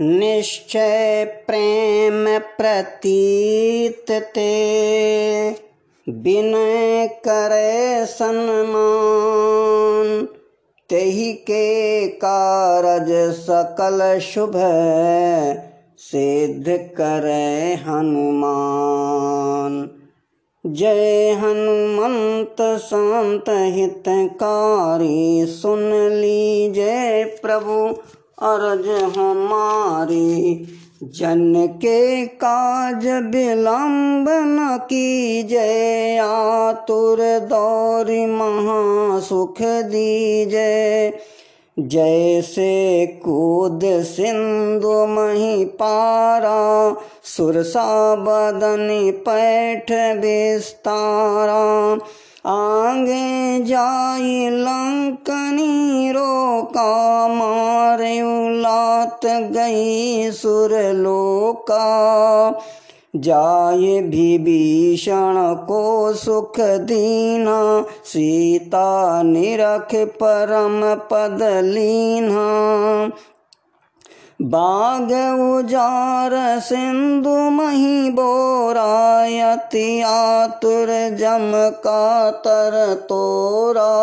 निश्चय प्रेम प्रतीत ते, विनय करे सन्मान, तेहि के कारज सकल शुभ सिद्ध करे हनुमान। जय हनुमंत संत हितकारी, सुन लीजय प्रभु अर्ज़ हमारी। जन के काज विलंब न की जय आतुर दौरी महासुख दीजय जैसे कूद सिंधु मही पारा सुरसा बदन पैठ विस्तारा। आगे जाई लंकनी रोका, मारे उलात गई सुरलोका जाय विभीषण को सुख दीना, सीता निरख परम पद लीना। बाग उजार सिंधु मही बोरायति आतुर जम का तर तोरा।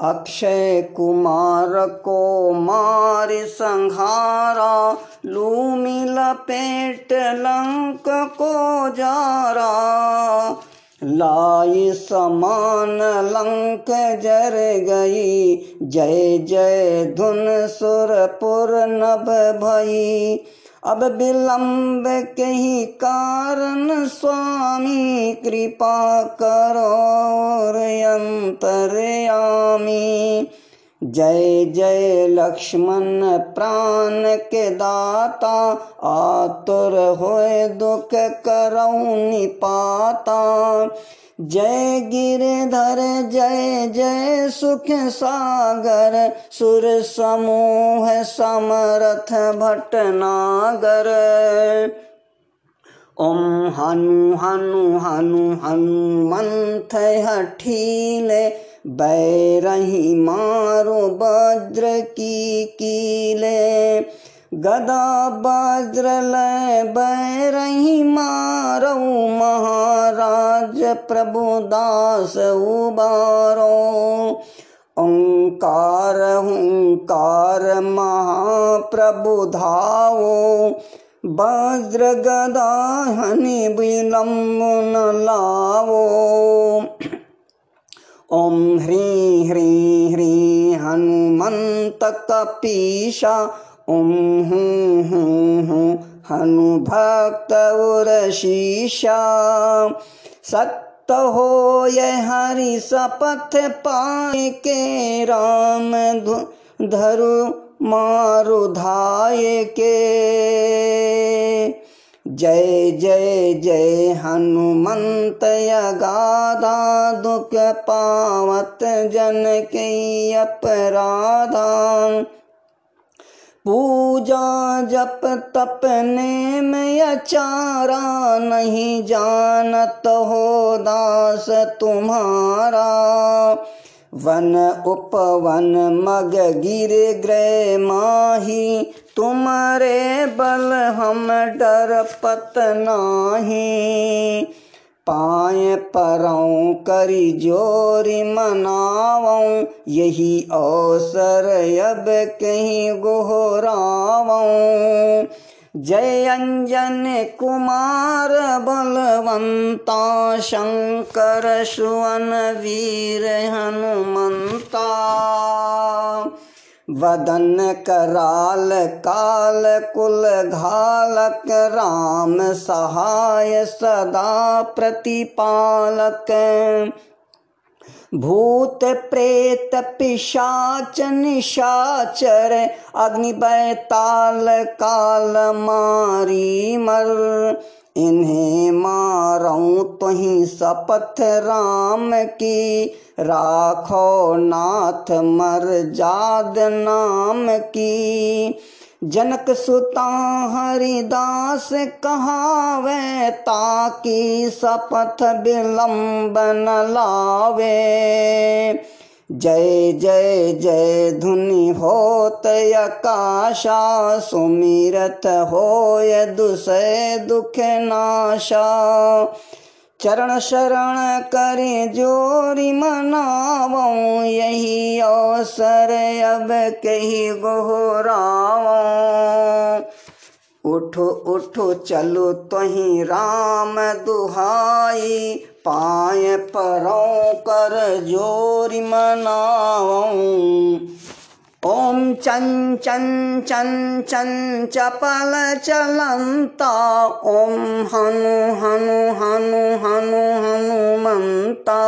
अक्षय कुमार को मार संहारा लूमी लपेट लंक को जारा। लाई समान लंक जर गई, जय जय धुन सुरपुर नभ भई। अब विलंब के ही कारण स्वामी कृपा करो अंतरयामी जय जय लक्ष्मण प्राण के दाता, आतुर होए दुख करऊ निपाता। जय गिरधर, जय जय सुख सागर, सुर समूह समरथ भटनागर ओम हनु हनु हनु हनुमंथ हठीले बैरही मारो वज्र की कीले, गदा वज्र लय बैरही मारो, महाराज प्रभु दास उबारो। ओंकार, हुंकार महाप्रभु धावो, वज्र गदा हनि विलम्ब न लावो। ओम ह्री ह्री ह्री हनुमंत कपीशा ओम हूँ हूँ हूँ हनु भक्त उर्शीषा सत्य हो यह हरि सपथ पाए के राम धरु मारु धाय के। जय जय जय हनुमंत गाधा दुख पावत जन के अपराधा। पूजा जप तप नेम अचारा नहीं जानत हो दास तुम्हारा। वन उपवन मग गिर ग्रह माही, तुम्हारे बल हम डर पत नाही। पाए परऊँ करी जोरी मनावऊँ यही अवसर अब कहीं गोहरावऊँ जय अंजन कुमार बलवंता शंकर सुवन वीर हनुमंता। वदन कराल काल कुल घालक राम सहाय सदा प्रतिपालक। भूत प्रेत पिशाच निशाचर अग्नि बैताल काल मारी मर। इन्हें मारूं तुही शपथ राम की, राखो नाथ मर जाद नाम की। जनक सुता हरिदास कहावे, ताकि शपथ विलंब न लावे। जय जय जय धुनि होत आकाशा सुमिरत होय दुसय दुख नाशा। चरण शरण करे जोरी मनावो, यही अवसर अब कही गोहराओ उठो उठो, चलो तही राम दुहाई पाए परों कर जोरी मनाओ ओम चं चं चं चं चपल चलंता ओम हनु हनु हनु हनु हनुमंता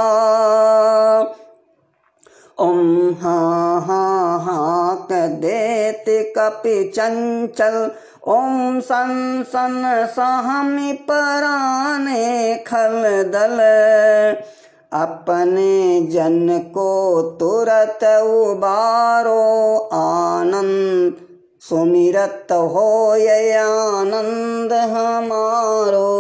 ओम हा हा हा देत कपि चंचल ओम सन सन सहमि पराने खल दल अपने जन को तुरत उबारो, आनंद सुमिरत हो ये आनंद हमारो।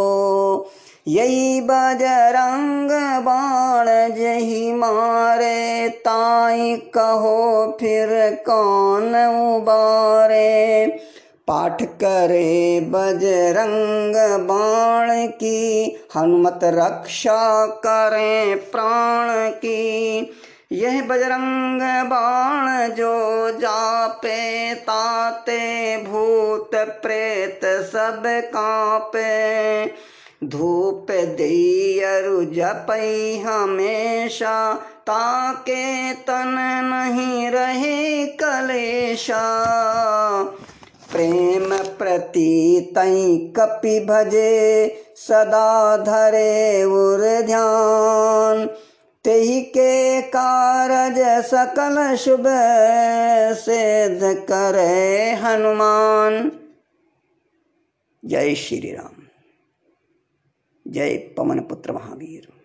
यही बजरंग बाण जही मारे, ताई कहो फिर कौन उबारे? पाठ करे बजरंग बाण की, हनुमत रक्षा करें प्राण की। यह बजरंग बाण जो जापे, ताते, भूत प्रेत सब कांपे। धूप दियरु जपई हमेशा, ताके तन नहीं रहे कलेशा। प्रेम प्रति तई कपि भजे, सदा धरे उर ध्यान। तेहि के कारज सकल शुभ सिद्ध करे हनुमान। जय श्री राम। जय पवन पुत्र महावीर।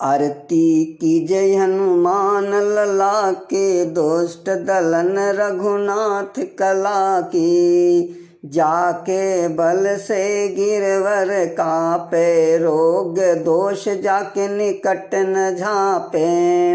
आरती की जय हनुमान लला के दोष्ट दलन रघुनाथ कला की जाके बल से गिरवर कापे, रोग दोष जाके निकट न झापे।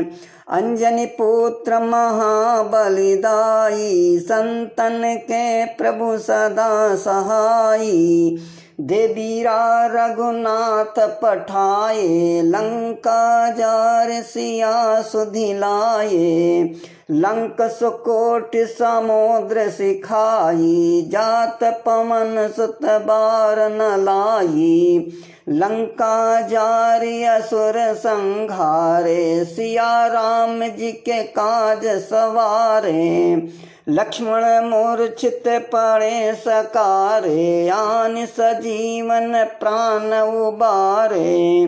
अंजनी पुत्र महाबलिदाई संतन के प्रभु सदा सहाई देवीरा रघुनाथ पठाए, लंका जार सिया सुधिलाए लंक सुकोट समुद्र सिखाई, जात पवन सुत बार न लाई। लंका जारी असुर संघारे, सिया राम जी के काज सवारे। लक्ष्मण मूर्छित पड़े सकारे, आन सजीवन प्राण उबारे।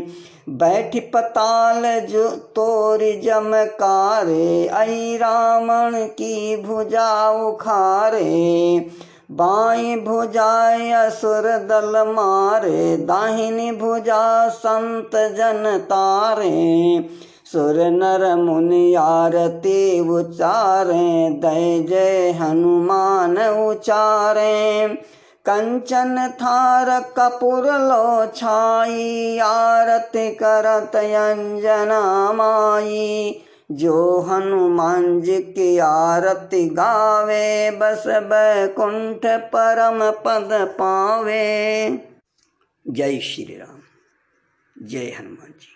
बैठ पताल जो तोर जमकारे, आई रावण की भुजा उखारे। बाई भुजाए असुर दल मारे, दाहिनी भुजा संत जन तारे। सुर नर मुनि आरती उचारे दय जय हनुमान उचारे कंचन थार कपूर लो छाई, आरती करत अंजना माई। जो हनुमान जी की आरती गावे, बस बैकुंठ परम पद पावे। जय श्री राम। जय हनुमान जी।